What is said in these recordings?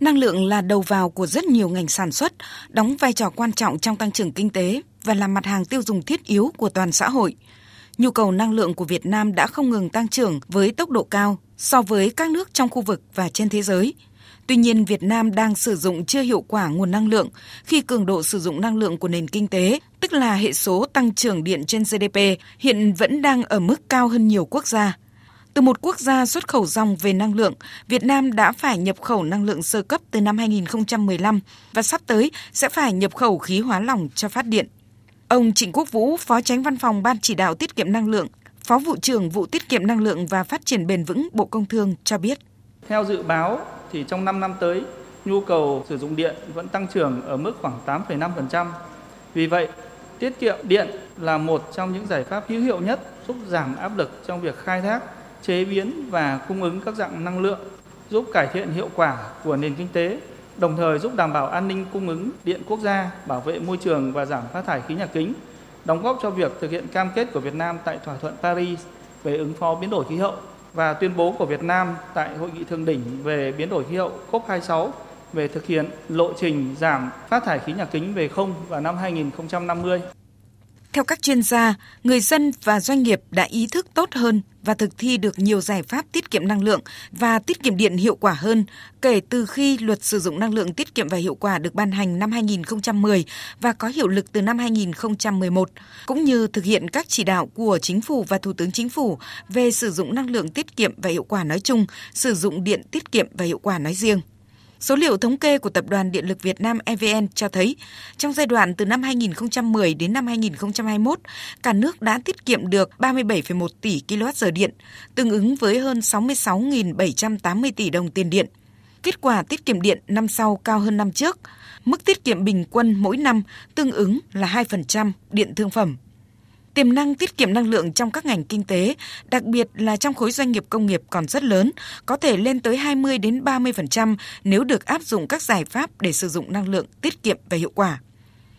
Năng lượng là đầu vào của rất nhiều ngành sản xuất, đóng vai trò quan trọng trong tăng trưởng kinh tế và là mặt hàng tiêu dùng thiết yếu của toàn xã hội. Nhu cầu năng lượng của Việt Nam đã không ngừng tăng trưởng với tốc độ cao so với các nước trong khu vực và trên thế giới. Tuy nhiên, Việt Nam đang sử dụng chưa hiệu quả nguồn năng lượng khi cường độ sử dụng năng lượng của nền kinh tế, tức là hệ số tăng trưởng điện trên GDP, hiện vẫn đang ở mức cao hơn nhiều quốc gia. Từ một quốc gia xuất khẩu dòng về năng lượng, Việt Nam đã phải nhập khẩu năng lượng sơ cấp từ năm 2015 và sắp tới sẽ phải nhập khẩu khí hóa lỏng cho phát điện. Ông Trịnh Quốc Vũ, Phó Tránh Văn phòng Ban Chỉ đạo Tiết kiệm Năng lượng, Phó Vụ trưởng Vụ Tiết kiệm Năng lượng và Phát triển Bền vững Bộ Công Thương cho biết. Theo dự báo thì trong 5 năm tới, nhu cầu sử dụng điện vẫn tăng trưởng ở mức khoảng 8,5%. Vì vậy, tiết kiệm điện là một trong những giải pháp hữu hiệu nhất giúp giảm áp lực trong việc khai thác chế biến và cung ứng các dạng năng lượng, giúp cải thiện hiệu quả của nền kinh tế, đồng thời giúp đảm bảo an ninh cung ứng điện quốc gia, bảo vệ môi trường và giảm phát thải khí nhà kính, đóng góp cho việc thực hiện cam kết của Việt Nam tại thỏa thuận Paris về ứng phó biến đổi khí hậu và tuyên bố của Việt Nam tại hội nghị thượng đỉnh về biến đổi khí hậu COP26 về thực hiện lộ trình giảm phát thải khí nhà kính về không vào năm 2050. Theo các chuyên gia, người dân và doanh nghiệp đã ý thức tốt hơn và thực thi được nhiều giải pháp tiết kiệm năng lượng và tiết kiệm điện hiệu quả hơn kể từ khi luật sử dụng năng lượng tiết kiệm và hiệu quả được ban hành năm 2010 và có hiệu lực từ năm 2011, cũng như thực hiện các chỉ đạo của Chính phủ và Thủ tướng Chính phủ về sử dụng năng lượng tiết kiệm và hiệu quả nói chung, sử dụng điện tiết kiệm và hiệu quả nói riêng. Số liệu thống kê của Tập đoàn Điện lực Việt Nam EVN cho thấy, trong giai đoạn từ năm 2010 đến năm 2021, cả nước đã tiết kiệm được 37,1 tỷ kWh điện, tương ứng với hơn 66.780 tỷ đồng tiền điện. Kết quả tiết kiệm điện năm sau cao hơn năm trước. Mức tiết kiệm bình quân mỗi năm tương ứng là 2% điện thương phẩm. Tiềm năng tiết kiệm năng lượng trong các ngành kinh tế, đặc biệt là trong khối doanh nghiệp công nghiệp còn rất lớn, có thể lên tới 20 đến 30% nếu được áp dụng các giải pháp để sử dụng năng lượng tiết kiệm và hiệu quả.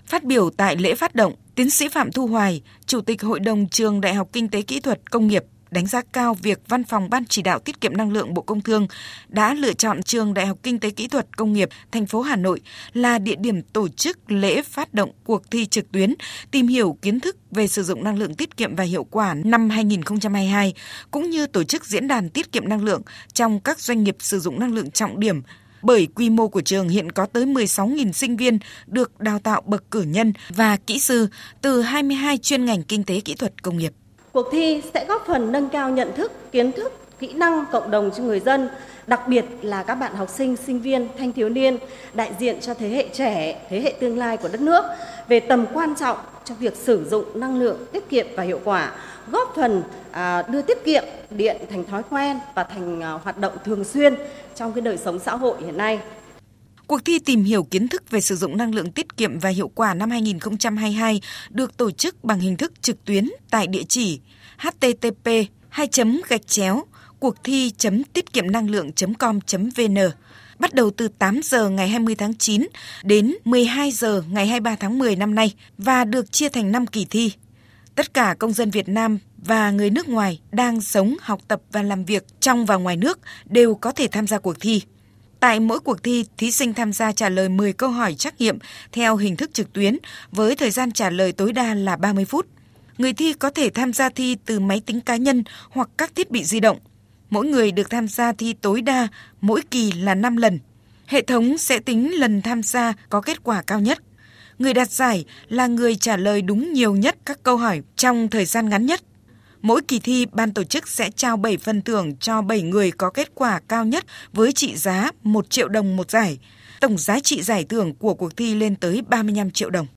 Phát biểu tại lễ phát động, tiến sĩ Phạm Thu Hoài, Chủ tịch Hội đồng Trường Đại học Kinh tế Kỹ thuật Công nghiệp đánh giá cao việc Văn phòng Ban chỉ đạo tiết kiệm năng lượng Bộ Công Thương đã lựa chọn trường Đại học Kinh tế Kỹ thuật Công nghiệp thành phố Hà Nội là địa điểm tổ chức lễ phát động cuộc thi trực tuyến tìm hiểu kiến thức về sử dụng năng lượng tiết kiệm và hiệu quả năm 2022 cũng như tổ chức diễn đàn tiết kiệm năng lượng trong các doanh nghiệp sử dụng năng lượng trọng điểm bởi quy mô của trường hiện có tới 16.000 sinh viên được đào tạo bậc cử nhân và kỹ sư từ 22 chuyên ngành kinh tế kỹ thuật công nghiệp. Cuộc thi sẽ góp phần nâng cao nhận thức, kiến thức, kỹ năng cộng đồng cho người dân, đặc biệt là các bạn học sinh, sinh viên, thanh thiếu niên đại diện cho thế hệ trẻ, thế hệ tương lai của đất nước về tầm quan trọng trong việc sử dụng năng lượng tiết kiệm và hiệu quả, góp phần à, đưa tiết kiệm điện thành thói quen và thành à, hoạt động thường xuyên trong cái đời sống xã hội hiện nay. Cuộc thi tìm hiểu kiến thức về sử dụng năng lượng tiết kiệm và hiệu quả năm 2022 được tổ chức bằng hình thức trực tuyến tại địa chỉ http 2 gạch chéo cuộc thi tiết kiệm năng lượng com vn bắt đầu từ 8 giờ ngày 20 tháng 9 đến 12 giờ ngày 23 tháng 10 năm nay và được chia thành 5 kỳ thi. Tất cả công dân Việt Nam và người nước ngoài đang sống, học tập và làm việc trong và ngoài nước đều có thể tham gia cuộc thi. Tại mỗi cuộc thi, thí sinh tham gia trả lời 10 câu hỏi trắc nghiệm theo hình thức trực tuyến với thời gian trả lời tối đa là 30 phút. Người thi có thể tham gia thi từ máy tính cá nhân hoặc các thiết bị di động. Mỗi người được tham gia thi tối đa mỗi kỳ là 5 lần. Hệ thống sẽ tính lần tham gia có kết quả cao nhất. Người đạt giải là người trả lời đúng nhiều nhất các câu hỏi trong thời gian ngắn nhất. Mỗi kỳ thi, ban tổ chức sẽ trao 7 phần thưởng cho 7 người có kết quả cao nhất với trị giá 1 triệu đồng một giải. Tổng giá trị giải thưởng của cuộc thi lên tới 35 triệu đồng.